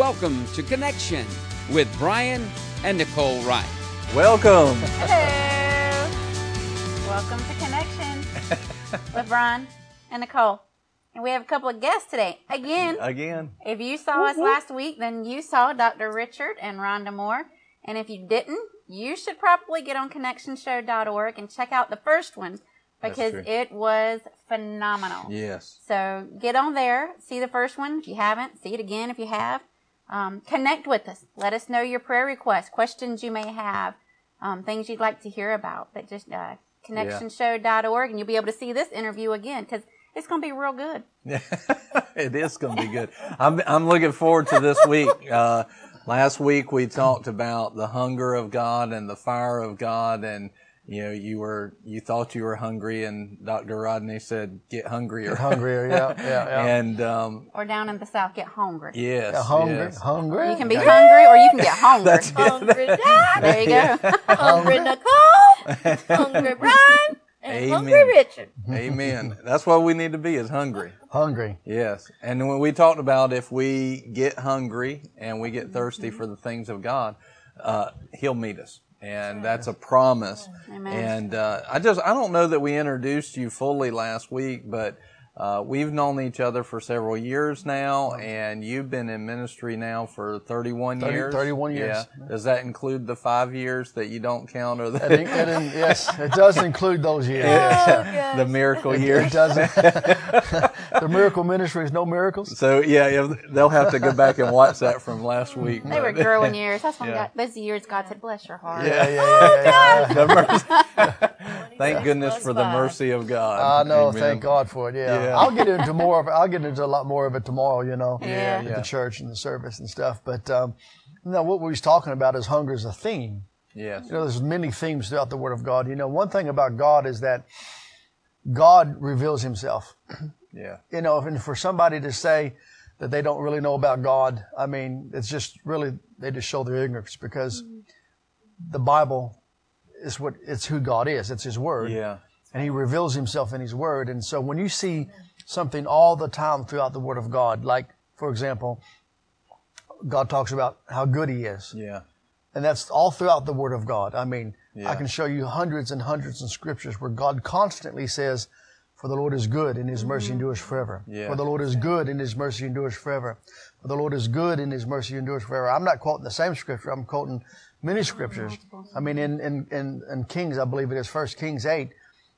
Welcome to Connection with Brian and Nicole Wright. Welcome. Hello. Welcome to Connection with Brian and Nicole. And we have a couple of guests today. Again, Again. if you saw us last week, then you saw Dr. Richard and Rhonda Moore. And if you didn't, you should probably get on connectionshow.org and check out the first one because it was phenomenal. Yes. So get on there, see the first one if you haven't, see it again if you have. Um, connect with us. Let us know your prayer requests, questions you may have, um, things you'd like to hear about. But just uh, connectionshow.org and you'll be able to see this interview again because it's going to be real good. it is going to be good. I'm, I'm looking forward to this week. Uh, last week we talked about the hunger of God and the fire of God and you know, you were, you thought you were hungry and Dr. Rodney said, get hungrier. Hungrier, yeah, yeah, yeah. and, um, Or down in the South, get hungry. yes. Yeah, hungry, yes. hungry. You can be hungry or you can get hungry. That's it. hungry Dad. There you go. hungry Nicole. hungry Brian. And hungry Amen. Richard. Amen. That's what we need to be is hungry. hungry. Yes. And when we talked about if we get hungry and we get thirsty for the things of God, uh, He'll meet us. And that's a promise. Amen. And uh, I just, I don't know that we introduced you fully last week, but uh, we've known each other for several years now, and you've been in ministry now for 31 Thirty- years. 31 years. Yeah. Does that include the five years that you don't count or the, I think it in- yes, it does include those years. yes. the miracle It years? doesn't. the miracle ministry is no miracles. So yeah, yeah, they'll have to go back and watch that from last week. They were growing years. That's when Yeah. God, those years God said, bless your heart. Yeah, yeah, yeah. yeah, yeah. The mercy- Thank goodness for the mercy of God. I know. Amen. Thank God for it. Yeah. Yeah. I'll get into more of it. I'll get into a lot more of it tomorrow. You know, Yeah. at Yeah. the church and the service and stuff. But um, no, what we was talking about is hunger is a theme. Yes. You know, there's many themes throughout the Word of God. You know, one thing about God is that God reveals Himself. Yeah. You know, and for somebody to say that they don't really know about God, I mean, it's just really they just show their ignorance because the Bible is what it's who God is. It's His Word, Yeah. and He reveals Himself in His Word. And so when you see something all the time throughout the Word of God, like for example, God talks about how good He is. Yeah. And that's all throughout the Word of God. I mean, Yeah. I can show you hundreds and hundreds of scriptures where God constantly says, For the Lord is good and His mercy mm-hmm. endures forever. Yeah. For the Lord is good and His mercy endures forever. For the Lord is good and His mercy endures forever. I'm not quoting the same scripture. I'm quoting many scriptures. I mean, in, in, in, in Kings, I believe it is First Kings 8,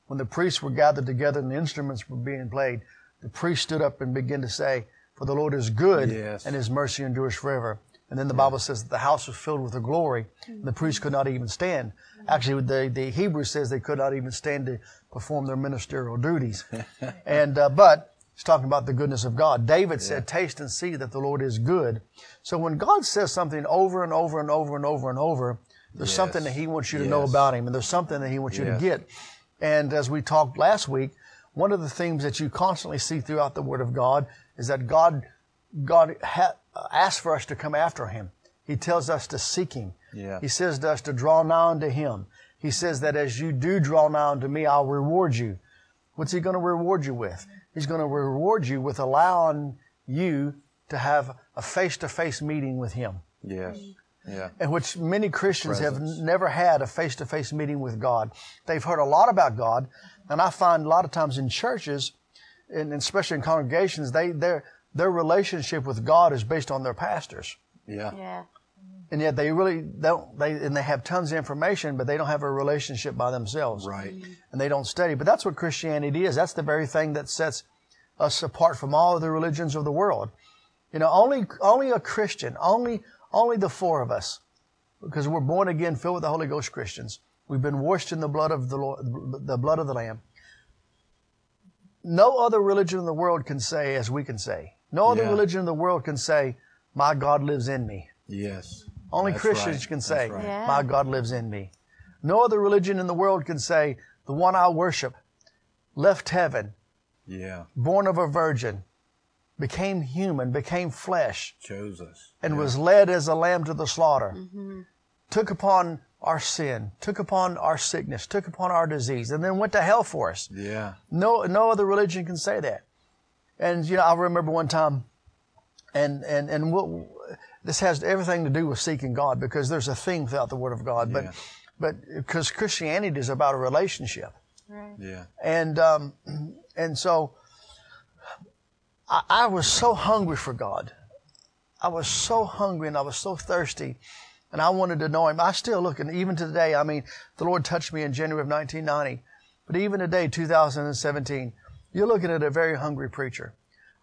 when the priests were gathered together and the instruments were being played, the priest stood up and began to say, For the Lord is good Yes. and His mercy endures forever. And then the Bible says that the house was filled with the glory. And the priests could not even stand. Mm-hmm. Actually, the, the Hebrew says they could not even stand to perform their ministerial duties. and, uh, but he's talking about the goodness of God. David said, taste and see that the Lord is good. So when God says something over and over and over and over and over, there's Yes. something that he wants you to know about him and there's something that he wants you to get. And as we talked last week, one of the themes that you constantly see throughout the Word of God is that God, God ha- asks for us to come after Him. He tells us to seek Him. Yeah. He says to us to draw nigh unto Him. He says that as you do draw nigh unto me, I'll reward you. What's He going to reward you with? He's going to reward you with allowing you to have a face-to-face meeting with Him Yes. Yeah. in which many Christians have Presence. n- never had a face to face meeting with God. They've heard a lot about God, and I find a lot of times in churches, and especially in congregations, they their their relationship with God is based on their pastors. Yeah. Yeah. And yet they really don't they and they have tons of information, but they don't have a relationship by themselves. Right. And they don't study. But that's what Christianity is. That's the very thing that sets us apart from all of the religions of the world. You know, only only a Christian, only only the four of us, because we're born again, filled with the Holy Ghost Christians. We've been washed in the blood of the Lord, the blood of the Lamb. No other religion in the world can say as we can say. No other Yeah. religion in the world can say, "My God lives in me." Yes. Only That's Christians right. can say, right. Yeah. My God lives in me. No other religion in the world can say, The one I worship left heaven, Yeah. born of a virgin, became human, became flesh, Chose us. and was led as a lamb to the slaughter, mm-hmm. took upon our sin, took upon our sickness, took upon our disease, and then went to hell for us. Yeah. No, no other religion can say that. And you know, I remember one time, and and and what, this has everything to do with seeking God because there's a theme throughout the Word of God. But, Yeah. but because Christianity is about a relationship. Right. Yeah. And, um, and so I, I was so hungry for God. I was so hungry and I was so thirsty and I wanted to know Him. I still look, and even today, I mean, the Lord touched me in January of 1990, but even today, 2017, you're looking at a very hungry preacher.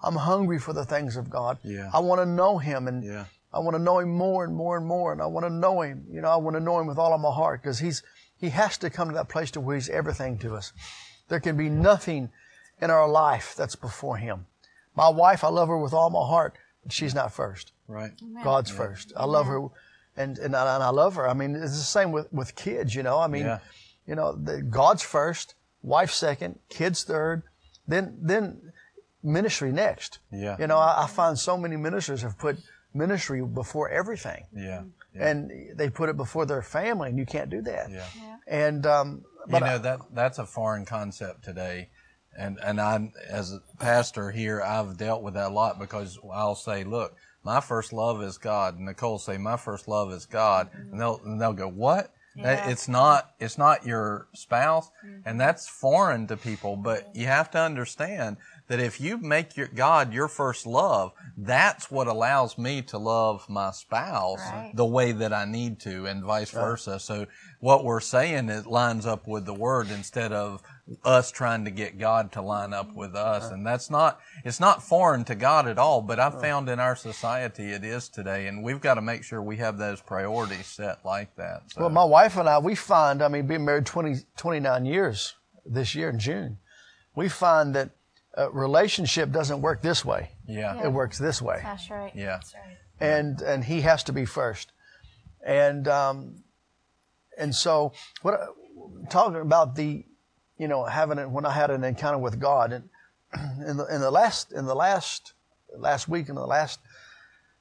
I'm hungry for the things of God. Yeah. I want to know Him and Yeah. I want to know Him more and more and more, and I want to know Him. You know, I want to know Him with all of my heart because He's He has to come to that place to where He's everything to us. There can be nothing in our life that's before Him. My wife, I love her with all my heart, but she's not first. Right. God's first. I love her, and and I, and I love her. I mean, it's the same with with kids. You know, I mean, Yeah. you know, the, God's first, wife second, kids third, then then ministry next. Yeah. You know, I, I find so many ministers have put ministry before everything, Yeah. Yeah. and they put it before their family, and you can't do that. Yeah. And um, but you know that that's a foreign concept today, and and I as a pastor here, I've dealt with that a lot because I'll say, look, my first love is God, and Nicole say, my first love is God, and they'll and they'll go, what? Yeah. It's not it's not your spouse, and that's foreign to people. But you have to understand that if you make your God your first love, that's what allows me to love my spouse Right. the way that I need to, and vice versa. So what we're saying it lines up with the word instead of us trying to get God to line up with us, and that's not it's not foreign to God at all. But I've found in our society it is today, and we've got to make sure we have those priorities set like that. So, Well, my wife and I, we find, I mean, being married 20, 29 years this year in June, we find that a relationship doesn't work this way. yeah, It works this way. That's right. yeah, That's right. And, and he has to be first. And, um, and so what, talking about the, you know, having it, when I had an encounter with God and in the, in the last, in the last, last week in the last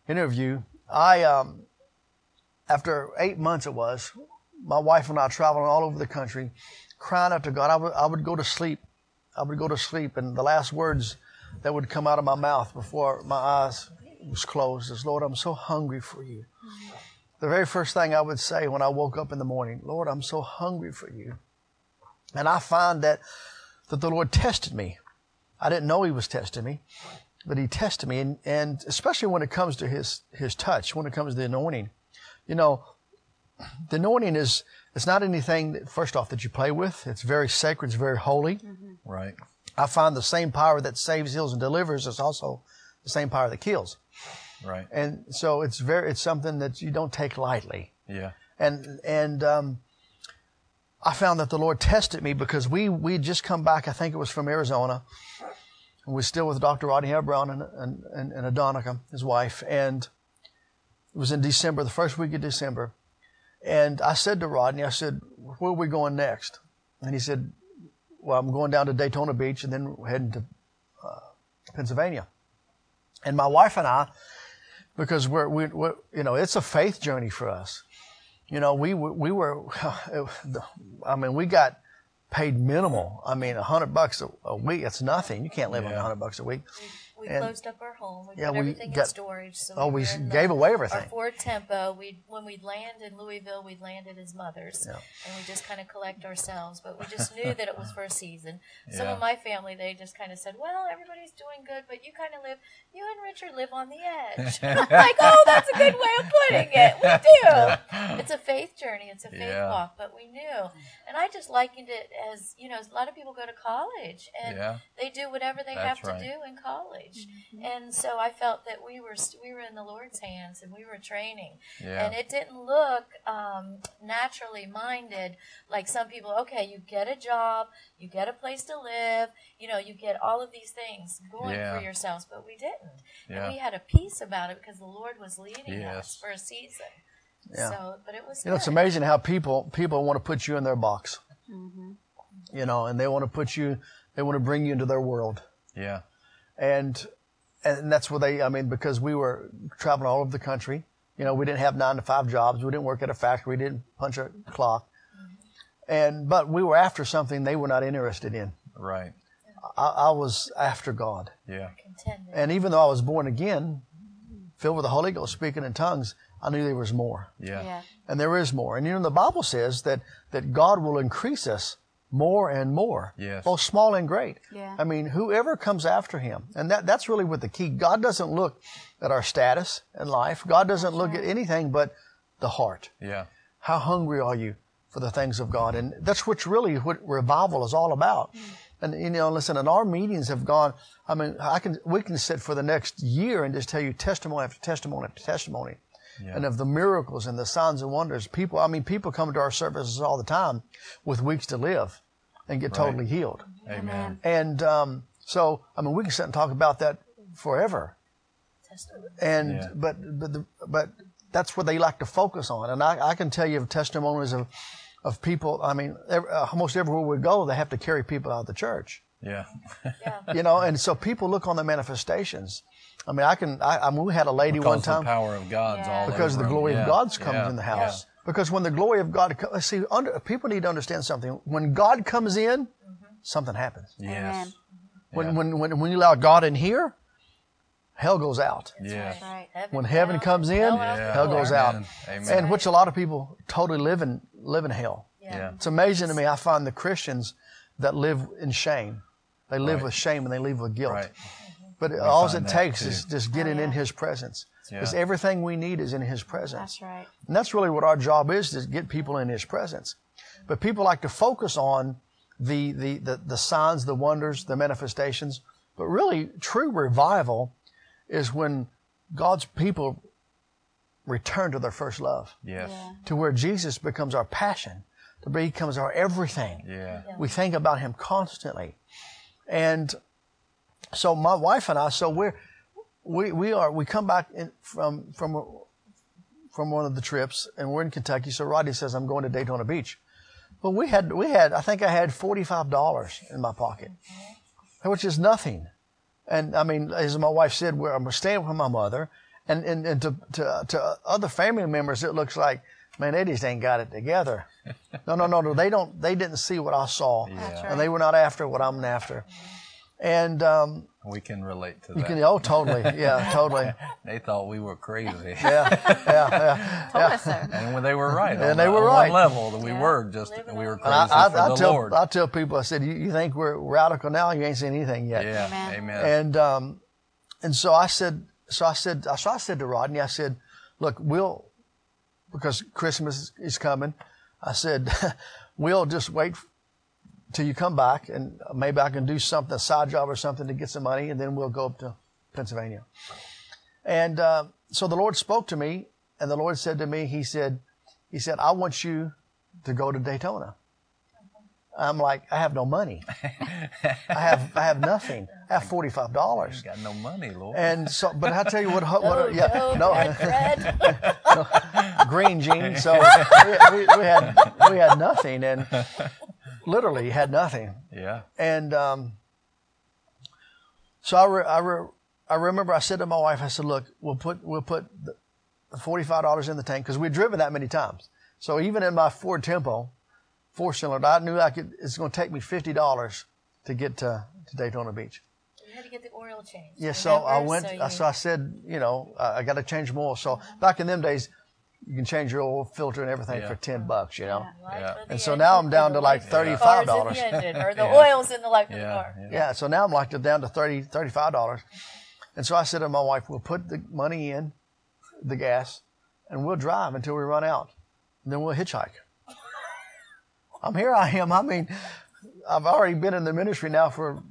interview, I, um, after eight months it was, my wife and I traveling all over the country, crying out to God. I would, I would go to sleep. I would go to sleep, and the last words that would come out of my mouth before my eyes was closed is, Lord, I'm so hungry for you. The very first thing I would say when I woke up in the morning, Lord, I'm so hungry for you. And I find that, that the Lord tested me. I didn't know He was testing me, but He tested me. And, and especially when it comes to His, His touch, when it comes to the anointing. You know, the anointing is, it's not anything that, first off, that you play with. It's very sacred. It's very holy. right, I find the same power that saves, heals, and delivers is also the same power that kills. right, And so it's very, it's something that you don't take lightly. yeah, And, and, um, I found that the Lord tested me because we, we just come back, I think it was from Arizona. And we're still with Dr. Rodney Howard-Browne and, and, and, and Adonica, his wife. And it was in December, the first week of December. And I said to Rodney, I said, where are we going next? And he said, well, I'm going down to Daytona Beach and then heading to uh, Pennsylvania. And my wife and I, because we're, we, we're, you know, it's a faith journey for us. You know, we we were, I mean, we got paid minimal. I mean, a hundred bucks a, a week, it's nothing. You can't live on a hundred bucks a week. We And- closed up our home. We Yeah, put we everything got- in storage. So oh, we in gave away everything. Our. Ford Tempo. We when we'd land in Louisville, we'd land at his mother's, Yeah. and we just kind of collect ourselves. But we just knew that it was for a season. Some Yeah. of my family, they just kind of said, "Well, everybody's doing good, but you kind of live. You and Richard live on the edge." Like, "Oh, that's a good way of putting it. We do. It's a faith journey. It's a faith walk." But we knew, and I just likened it as you know, a lot of people go to college and they do whatever they That's have to right. do in college. And so I felt that we were we were in the Lord's hands and we were training. Yeah. And it didn't look um, naturally minded like some people. Okay, you get a job, you get a place to live, you know, you get all of these things going Yeah. for yourselves, but we didn't. Yeah. And we had a peace about it because the Lord was leading Yes. us for a season. Yeah. So, but it was You know, it's amazing how people people want to put you in their box. You know, and they want to put you, they want to bring you into their world, yeah, and and that's where they. I mean, because we were traveling all over the country. You know, we didn't have nine to five jobs. We didn't work at a factory. We didn't punch a clock. And but we were after something they were not interested in. right, I, I was after God, yeah, contended. and even though I was born again, filled with the Holy Ghost, speaking in tongues, I knew there was more. Yeah. Yeah. And there is more. And you know, the Bible says that, that God will increase us more and more. Yes. Both small and great. Yeah. I mean, whoever comes after him. And that, that's really what the key. God doesn't look at our status in life. God doesn't look at anything but the heart. Yeah. How hungry are you for the things of God? And that's what's really what revival is all about. Mm. And you know, listen, and our meetings have gone. I mean, I can we can sit for the next year and just tell you testimony after testimony after testimony, and of the miracles and the signs and wonders. People, I mean, people come to our services all the time with weeks to live, and get totally healed. Amen. And um, so, I mean, we can sit and talk about that forever. Testimony. And Yeah. but but the, but that's what they like to focus on. And I, I can tell you of testimonies of of people. I mean, every, uh, almost everywhere we go, they have to carry people out of the church. Yeah. Yeah. You know, and so people look on the manifestations. I mean, I can. I, I mean, we had a lady one time. Because the time power of God's Yeah. all because over the 'em. glory Yeah. of God's comes Yeah. in the house. Because when the glory of God, comes, see, under, people need to understand something. When God comes in, something happens. Yes. Amen. When, when when when you allow God in here, hell goes out. Yes. Right. When heaven down, comes in, hell out Yeah. the hell door. goes out. Amen. Amen. And which a lot of people totally live in live in hell. Yeah. It's amazing to me. I find the Christians that live in shame. They live Right. with shame and they live with guilt. Right. But all it takes too. is just getting in oh, His presence. Yeah. Because everything we need is in His presence. That's right. And that's really what our job is, to get people in His presence. But people like to focus on the, the, the, the signs, the wonders, the manifestations. But really, true revival is when God's people return to their first love, Yes. Yeah. to where Jesus becomes our passion, to where He becomes our everything. Yeah. We think about Him constantly. And so my wife and I, so we're, we, we are, we come back in, from, from, from one of the trips and we're in Kentucky. So Rodney says, I'm going to Daytona Beach. But we had, we had, I think I had $45 in my pocket, which is nothing. And I mean, as my wife said, we're, I'm staying with my mother and, and, and to, to, to other family members, it looks like, man, they just ain't got it together. No, no, no, no. They don't, they didn't see what I saw That's and they were not after what I'm after. And, um, We can relate to you that. can, oh, totally. Yeah, totally. They thought we were crazy. Yeah, yeah, yeah. Told us so. And when they were right. And on they were on right. One level that we were just Living we were crazy And I, for I, I the tell, Lord. I tell people, I said, you, you think we're radical now? You ain't seen anything yet. yeah. Amen. Amen. And um, and so I said, so I said, so I said to Rodney, I said, look, we'll because Christmas is- is coming. I said, we'll just wait till you come back, and maybe I can do something, a side job or something to get some money, and then we'll go up to Pennsylvania. And uh, so the Lord spoke to me, and the Lord said to me, He said, He said, I want you to go to Daytona. I'm like, I have no money. I have I have nothing. I have forty five dollars. Got no money, Lord. And so, but I tell you what, what Oh, yeah, no, no, red, red. green jeans. So we, we, we had we had nothing, and literally had nothing. yeah. And um, so I, re, I, re, I remember I said to my wife, I said, "Look, we'll put we'll put the forty five dollars in the tank because we'd driven that many times. So even in my Ford Tempo, four cylinder, I knew I could. It's going to take me fifty dollars to get to, to Daytona Beach. You had to get the oil changed. Yeah, so I went. So So, you- so I said, you know, I got to change more. So back in them days, you can change your oil filter and everything Yeah. for ten bucks. You know. Life Yeah. And so now I'm down to like life of the $35. the engine, or the Yeah. oil's in the life of the car. yeah. Yeah, so now I'm like down to 30 $35. And so I said to my wife, we'll put the money in, the gas, and we'll drive until we run out. And then we'll hitchhike. I'm here I am. I mean, I've already been in the ministry now for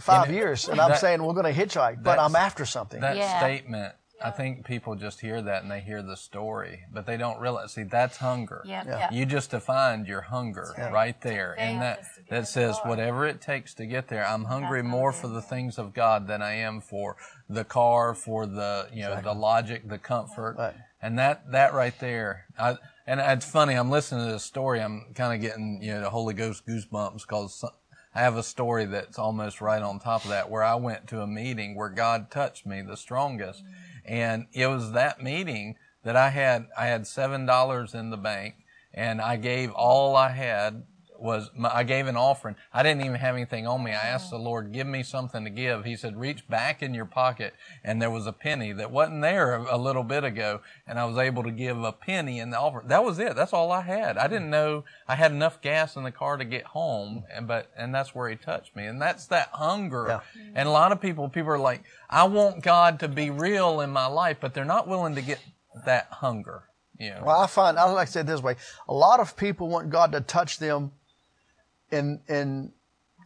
five You know, years, and I'm that- saying we're going to hitchhike, but I'm after something. That Yeah. statement, I think people just hear that and they hear the story, but they don't realize. See, that's hunger. Yep. Yeah. You just defined your hunger right there, and that Faith is to get that says far. whatever it takes to get there. I'm hungry That's more hungry. for the things of God than I am for the car, for the you know the logic, the comfort, Right. and that that right there. I, and it's funny. I'm listening to this story. I'm kind of getting you know the Holy Ghost goosebumps because I have a story that's almost right on top of that where I went to a meeting where God touched me the strongest. And it was that meeting that I had, I had $7 in the bank and I gave all I had was my, I gave an offering. I didn't even have anything on me. I asked the oh. Lord, give me something to give. He said, reach back in your pocket. And there was a penny that wasn't there a, a little bit ago. And I was able to give a penny in the offering. That was it. That's all I had. I didn't know I had enough gas in the car to get home. And, but, and that's where he touched me. And that's that hunger. Yeah. And a lot of people, people are like, I want God to be real in my life, but they're not willing to get that hunger. Yeah. Well, I find I like to say it this way: a lot of people want God to touch them in in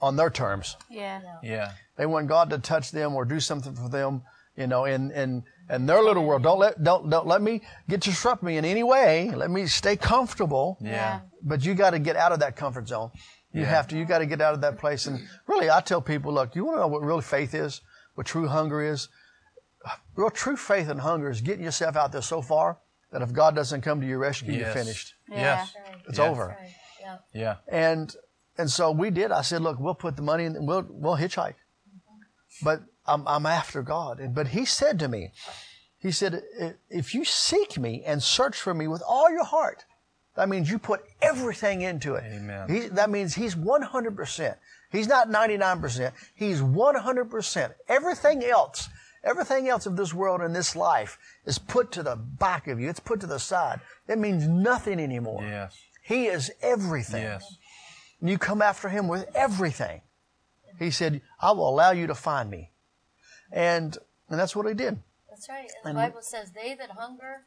on their terms. Yeah. yeah. They want God to touch them or do something for them, you know, in in in their little world. Don't let don't don't let me get disrupt me in any way. Let me stay comfortable. Yeah. But you got to get out of that comfort zone. You Yeah. have to. You got to get out of that place. And really, I tell people, look, you want to know what real faith is, what true hunger is. Real true faith and hunger is getting yourself out there so far that if God doesn't come to your rescue, you're Yes. finished. Yes. It's Yeah. over. Right. Yeah. Yeah. And and so we did. I said, look, we'll put the money in. We'll we'll hitchhike. But I'm I'm after God. And but He said to me, He said, if you seek me and search for me with all your heart, that means you put everything into it. Amen. He, that means He's 100 percent. He's not 99 percent. He's 100 percent. Everything else. Everything else of this world and this life is put to the back of you. It's put to the side. It means nothing anymore. Yes. He is everything. Yes. And you come after him with everything. He said, I will allow you to find me. And and that's what he did. That's right. And And- the Bible says, "They that hunger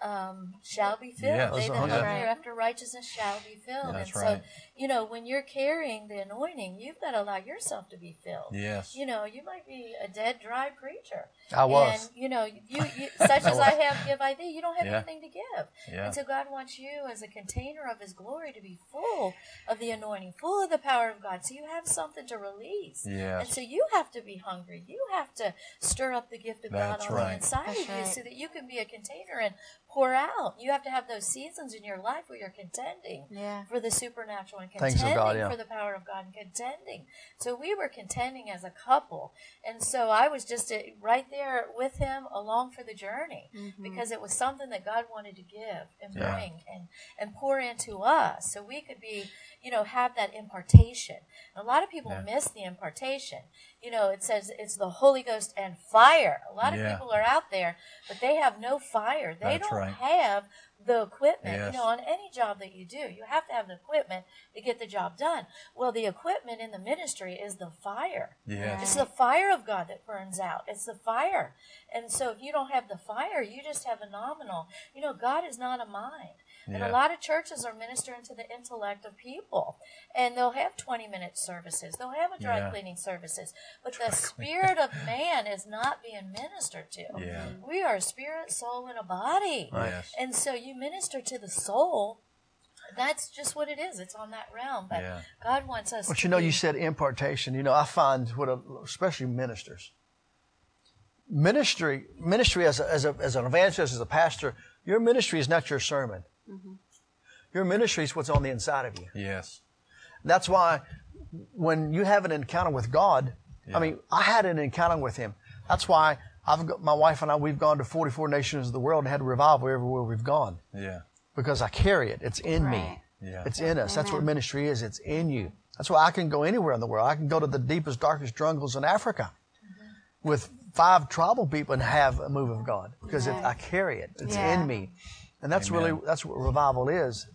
um, shall be filled. Yes. They that hunger right. after righteousness shall be filled." That's and right. So, you know, when you're carrying the anointing, you've got to allow yourself to be filled. Yes. You know, you might be a dead, dry preacher. I was. And, you know, you, you such as I have, give I thee. You don't have Yeah. anything to give. Yeah. And so God wants you as a container of His glory to be full of the anointing, full of the power of God. So you have something to release. Yes. And so you have to be hungry. You have to stir up the gift of That's God on right. the inside That's of you right. so that you can be a container and pour out. You have to have those seasons in your life where you're contending Yeah. for the supernatural and Thanks contending to God, yeah. for the power of God and contending. So we were contending as a couple. And so I was just uh, right there with him along for the journey because it was something that God wanted to give and Yeah. bring and, and pour into us so we could be, you know, have that impartation. And a lot of people Yeah. miss the impartation. You know, it says it's the Holy Ghost and fire. A lot of Yeah. people are out there, but they have no fire. They That's don't right. have the equipment. Yes. You know, on any job that you do, you have to have the equipment to get the job done. Well, the equipment in the ministry is the fire. It's the fire of God that burns out. It's the fire. And so if you don't have the fire, you just have a nominal. You know, God is not a mind. And Yeah. a lot of churches are ministering to the intellect of people. And they'll have 20 minute services. They'll have a dry Yeah. cleaning services. But the spirit of man is not being ministered to. Yeah. We are a spirit, soul, and a body. Yes. And so you minister to the soul. That's just what it is. It's on that realm. But Yeah. God wants us But to you know, be- you said impartation. You know, I find what, a, especially ministers, ministry, ministry as, a, as, a, as an evangelist, as a pastor, your ministry is not your sermon. Mm-hmm. Your ministry is what's on the inside of you. Yes. That's why when you have an encounter with God, Yeah. I mean, I had an encounter with Him. That's why I've got my wife and I. We've gone to 44 nations of the world and had revival everywhere we've gone Yeah. because I carry it. It's in me. Yeah. It's in us. That's what ministry is. It's in you. That's why I can go anywhere in the world. I can go to the deepest, darkest jungles in Africa with five tribal people and have a move of God because it, I carry it. It's Yeah. in me, and that's Amen. really that's what revival is.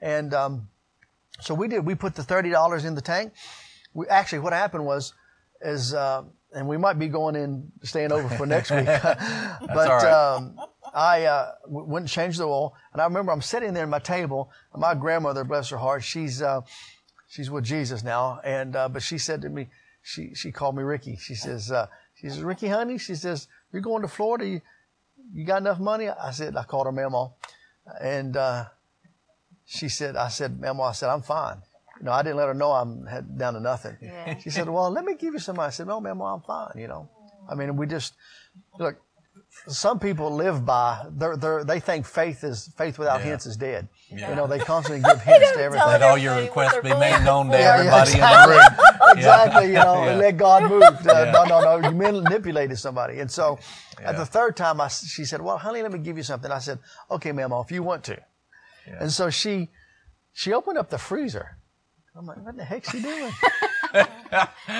And um, so we did. We put the thirty dollars in the tank. We actually what happened was is. Uh, and we might be going in, staying over for next week. but right. um, I uh, w- went and changed the oil, and I remember I'm sitting there at my table. And my grandmother, bless her heart, she's uh, she's with Jesus now, and uh, but she said to me, she she called me Ricky. She says, uh, she says, Ricky, honey, she says, you're going to Florida. You, you got enough money? I said, I called her Mama, and uh, she said, I said, Mama, I said, I'm fine. You know, I didn't let her know I'm had down to nothing. Yeah. She said, Well, let me give you some. I said, No, Mama, I'm fine. You know, I mean, we just look. Some people live by they're, they're, they think faith is faith without Yeah. hints is dead. Yeah. You know, they constantly give hints to everything. Let all your requests they're be made known to for. Yeah, everybody in the exactly. room. exactly. You know, Yeah. and let God move. Uh, Yeah. No, no, no. You manipulated somebody. And so, at the third time, I, s- she said, "Well, honey, let me give you something." I said, "Okay, Mama, if you want to." Yeah. And so she, she opened up the freezer, I'm like, what the heck's she doing?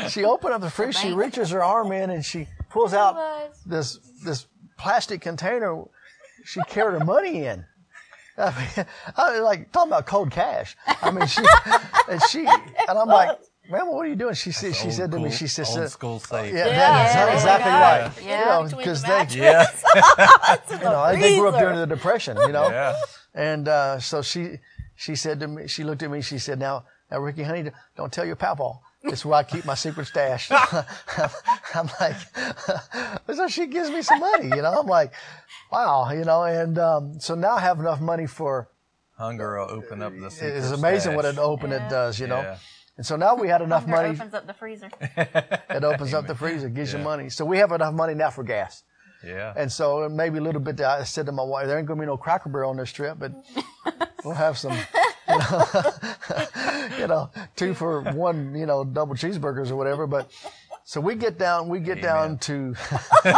she opened up the freezer. She reaches her arm in and she pulls out this this plastic container. She carried her money in. I mean, I was like talking about cold cash. I mean, she and she and I'm like, Mama, what are you doing? She said. She Old said to me. She said, old school safe. Yeah, Yeah, that's there you exactly go. right. Yeah. You know, because the they. Yeah. you know, they grew up during the depression. You know, Yeah. and uh, so she she said to me, she looked at me, she said, "Now, now, Ricky, honey, don't tell your papa. It's where I keep my secret stash." I'm like, so she gives me some money. You know, I'm like, wow, you know, and um, so now I have enough money for. Hunger will open up the secret It's amazing what stash. an open it does, you know. Yeah. And so now we had enough Hunger money. opens up the freezer. It opens up the freezer, gives you money. So we have enough money now for gas. Yeah. And so maybe a little bit. I said to my wife, "There ain't gonna be no Cracker Barrel on this trip, but we'll have some, you know, you know, two for one, you know, double cheeseburgers or whatever." But so we get down, we get down to.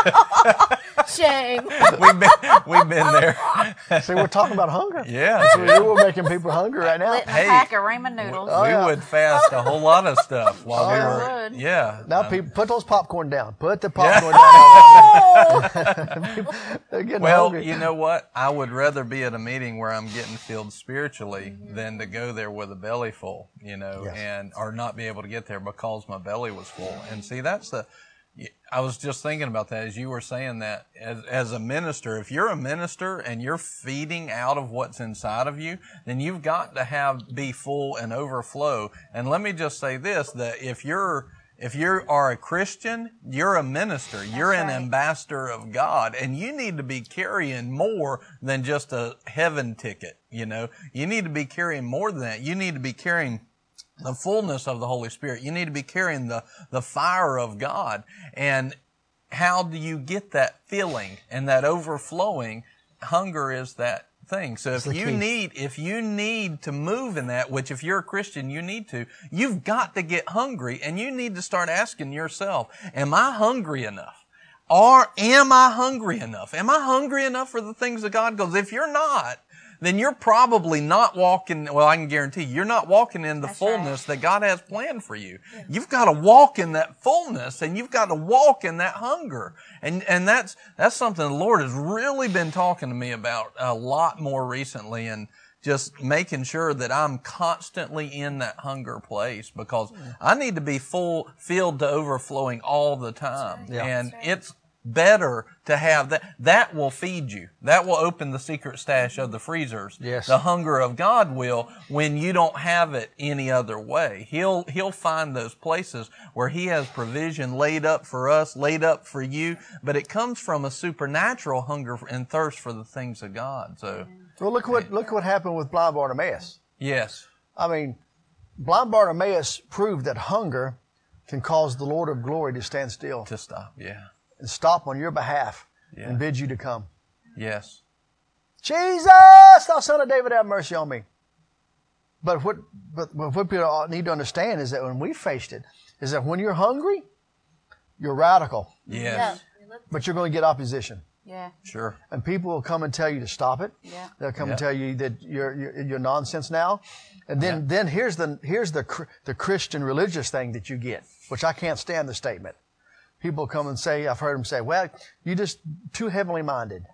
Shame. we've been we've been there. See, we're talking about hunger. Yeah. So we were making people hungry right now. Lit in a pack of ramen noodles. Oh, we yeah. would fast a whole lot of stuff while we yeah. were. Would. Yeah. Now, Um, people, put those popcorn down. Put the popcorn down. They're getting Well, hungry. you know what? I would rather be at a meeting where I'm getting filled spiritually than to go there with a belly full, you know, Yes. and or not be able to get there because my belly was full. And see, that's the. I was just thinking about that as you were saying that as, as a minister, if you're a minister and you're feeding out of what's inside of you, then you've got to have be full and overflow. And let me just say this, that if you're, if you are a Christian, you're a minister, you're an right. ambassador of God, and you need to be carrying more than just a heaven ticket. You know, you need to be carrying more than that. You need to be carrying the fullness of the Holy Spirit. You need to be carrying the, the fire of God. And how do you get that feeling and that overflowing? Hunger is that thing. So if you key. need, if you need to move in that, which if you're a Christian, you need to, you've got to get hungry and you need to start asking yourself, am I hungry enough? Or am I hungry enough? Am I hungry enough for the things of God? Because if you're not, then you're probably not walking, well, I can guarantee you, you're not walking in the That's right. fullness that God has planned for you. You've got to walk in that fullness and you've got to walk in that hunger. And, and that's, that's something the Lord has really been talking to me about a lot more recently and just making sure that I'm constantly in that hunger place because mm. I need to be full, filled to overflowing all the time. Yeah. And it's, better to have that. That will feed you. That will open the secret stash of the freezers. Yes. The hunger of God will when you don't have it any other way. He'll, he'll find those places where he has provision laid up for us, laid up for you, but it comes from a supernatural hunger and thirst for the things of God. So, well, look what look what happened with blind Bartimaeus. yes. I mean, blind Bartimaeus proved that hunger can cause the Lord of glory to stand still To stop. Yeah. And stop on your behalf Yeah. and bid you to come. Yes. Jesus, thou son of David, have mercy on me. But what, but what people need to understand is that when we faced it, is that when you're hungry, you're radical, Yeah. Yes. You look- but you're going to get opposition. Yeah. Sure. And people will come and tell you to stop it. Yeah. They'll come Yeah. and tell you that you're, you're, you're nonsense now. And then, then here's the, here's the, the Christian religious thing that you get, which I can't stand the statement. People come and say, I've heard them say, well, you're just too heavenly minded.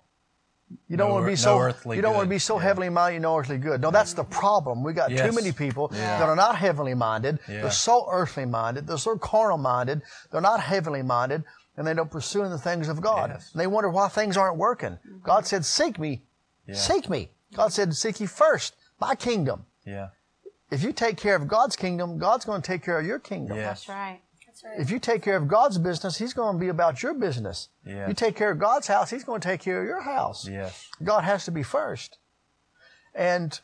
You don't No want to ear- be so, no earthly you don't want to be so Yeah. heavenly minded, no earthly good. No, that's the problem. We got too many people Yeah. that are not heavenly minded. Yeah. They're so earthly minded. They're so carnal minded. They're not heavenly minded and they don't pursue the things of God. Yes. And they wonder why things aren't working. God said, seek me. Yeah. Seek me. God said, seek ye first my kingdom. Yeah. If you take care of God's kingdom, God's going to take care of your kingdom. Yeah. That's right. That's right. If you take care of God's business, He's going to be about your business. Yeah. You take care of God's house, He's going to take care of your house. Yes. God has to be first. And,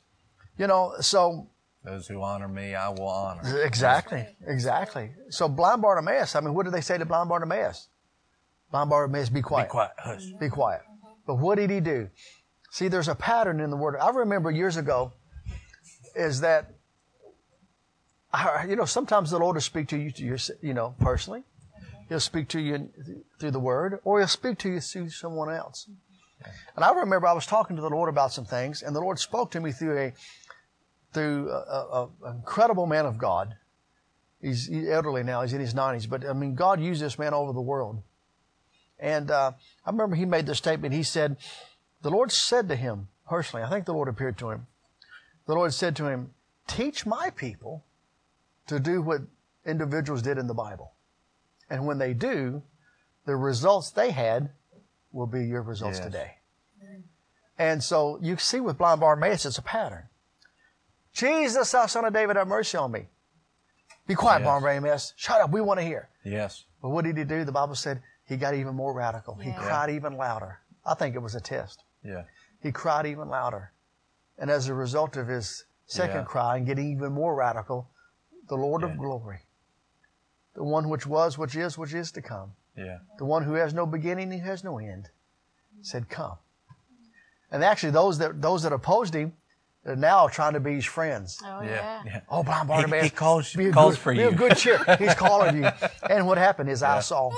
you know, so Those who honor me, I will honor. Exactly, exactly. So blind Bartimaeus, I mean, what did they say to blind Bartimaeus? Blind Bartimaeus, be quiet. Be quiet. quiet. Hush. Be quiet. But what did he do? See, there's a pattern in the word. I remember years ago is that, I- you know, sometimes the Lord will speak to you, to your, you know, personally. He'll speak to you through the word, or he'll speak to you through someone else. And I remember I was talking to the Lord about some things, and the Lord spoke to me through a through a, incredible man of God. He's, he's elderly now; he's in his nineties, but I mean, God used this man all over the world. And uh, I remember he made this statement. He said, "The Lord said to him personally. I think the Lord appeared to him. The Lord said to him, "Teach my people to do what individuals did in the Bible, and when they do, the results they had will be your results Yes. today." And so you see with blind Bartimaeus, it's a pattern. Jesus, thou son of David, have mercy on me. Be quiet, Yes. Bartimaeus. Shut up. We want to hear. Yes. But what did he do? The Bible said he got even more radical. He Yeah. cried even louder. I think it was a test. Yeah. He cried even louder. And as a result of his second Yeah. cry and getting even more radical, the Lord Yeah. of glory, the one which was, which is, which is to come, Yeah. the one who has no beginning, and has no end, said, Come. And actually, those that those that opposed him are now trying to be his friends. Oh Yeah. yeah. Yeah. Oh, blind He- Bartimaeus. he calls- be a calls good, for be you. a good cheer. He's calling you. And what happened? His Yeah. eyes saw.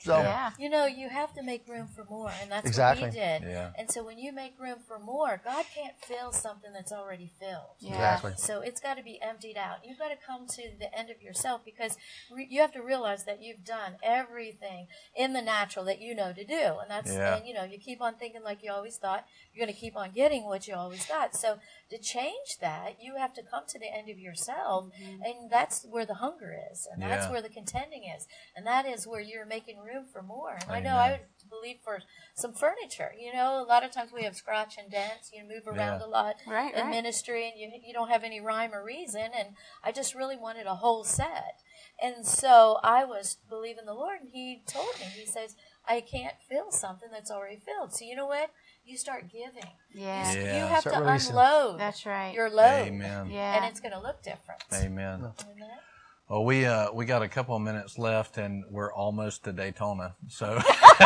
So, Yeah. You know, you have to make room for more, and that's Exactly. what he did. Yeah. And so when you make room for more, God can't fill something that's already filled. Yeah. Exactly. So it's got to be emptied out. You've got to come to the end of yourself because re- you have to realize that you've done everything in the natural that you know to do, and that's Yeah. and you know you keep on thinking like you always thought. You're going to keep on getting what you always got. So to change that, you have to come to the end of yourself, mm-hmm. and that's where the hunger is, and that's where the contending is, and that is where you're making room for more. And I know I would believe for some furniture. You know, a lot of times we have scratch and dents. You move around Yeah. a lot Right, in right. ministry, and you you don't have any rhyme or reason. And I just really wanted a whole set. And so I was believing the Lord, and He told me, He says, I can't fill something that's already filled. So you know what? You start giving. Yeah. You, Yeah. you have Start to releasing. unload That's right. your load. Amen. Yeah. And it's going to look different. Amen. Amen. Well, we uh, we got a couple of minutes left, and we're almost to Daytona, so we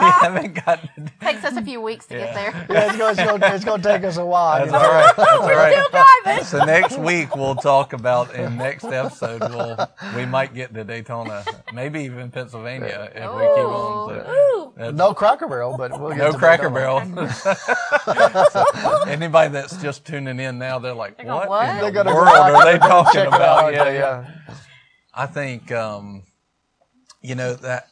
haven't got. Takes us a few weeks to get there. yeah, it's going, it's, going, it's going to take us a while. That's all right. That's all right. So next week we'll talk about in next episode we'll we might get to Daytona, maybe even Pennsylvania if we keep on. So Ooh. That's- No Cracker Barrel, but we'll get no to Cracker Barrel. So anybody that's just tuning in now, they're like, going, "What, "What?" in They're the gonna go world are they talking about?" Yeah, Yeah, yeah. yeah. I think, um, you know, that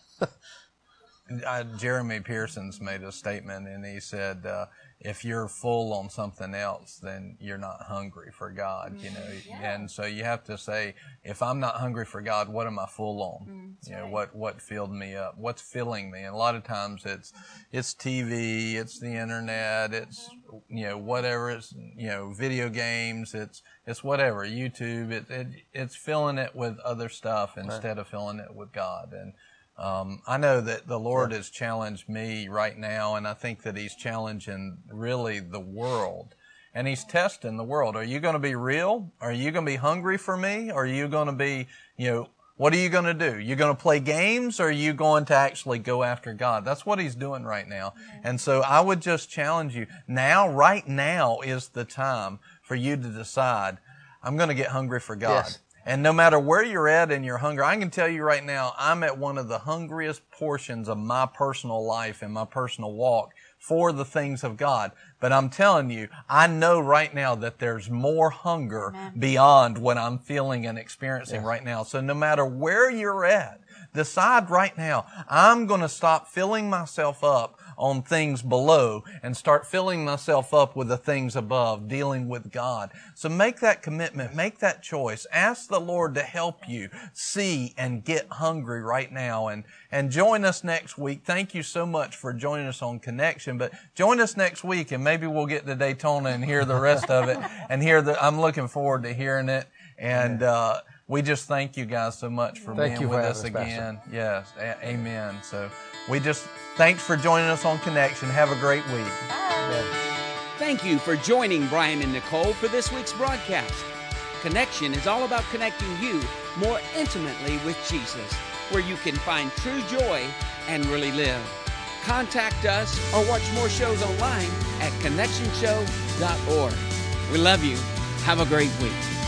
uh, Jeremy Pearsons made a statement and he said, uh, if you're full on something else, then you're not hungry for God, you know. Mm-hmm. And so you have to say, if I'm not hungry for God, what am I full on? Mm, you know, what, what filled me up? What's filling me? And a lot of times it's, it's TV, it's the internet, it's, mm-hmm. you know, whatever, it's, you know, video games, it's, it's whatever, YouTube, it, it, it's filling it with other stuff instead of filling it with God. And, um, I know that the Lord has challenged me right now, and I think that He's challenging really the world. And He's testing the world. Are you going to be real? Are you going to be hungry for me? Are you going to be, you know, what are you going to do? You going to play games or are you going to actually go after God? That's what he's doing right now. And so I would just challenge you now, right now is the time for you to decide, I'm going to get hungry for God. Yes. And no matter where you're at in your hunger, I can tell you right now, I'm at one of the hungriest portions of my personal life and my personal walk for the things of God. But I'm telling you, I know right now that there's more hunger beyond what I'm feeling and experiencing right now. So no matter where you're at, decide right now, I'm going to stop filling myself up on things below and start filling myself up with the things above, dealing with God. So make that commitment, make that choice. Ask the Lord to help you see and get hungry right now and, and join us next week. Thank you so much for joining us on Connection, but join us next week and maybe we'll get to Daytona and hear the rest of it and hear the, I'm looking forward to hearing it. And, uh, we just thank you guys so much for Thank being you with us us, Pastor. again. Yes, a- amen. So we just thanks for joining us on Connection. Have a great week. Thank you for joining Brian and Nicole for this week's broadcast. Connection is all about connecting you more intimately with Jesus, where you can find true joy and really live. Contact us or watch more shows online at connectionshow.org. We love you. Have a great week.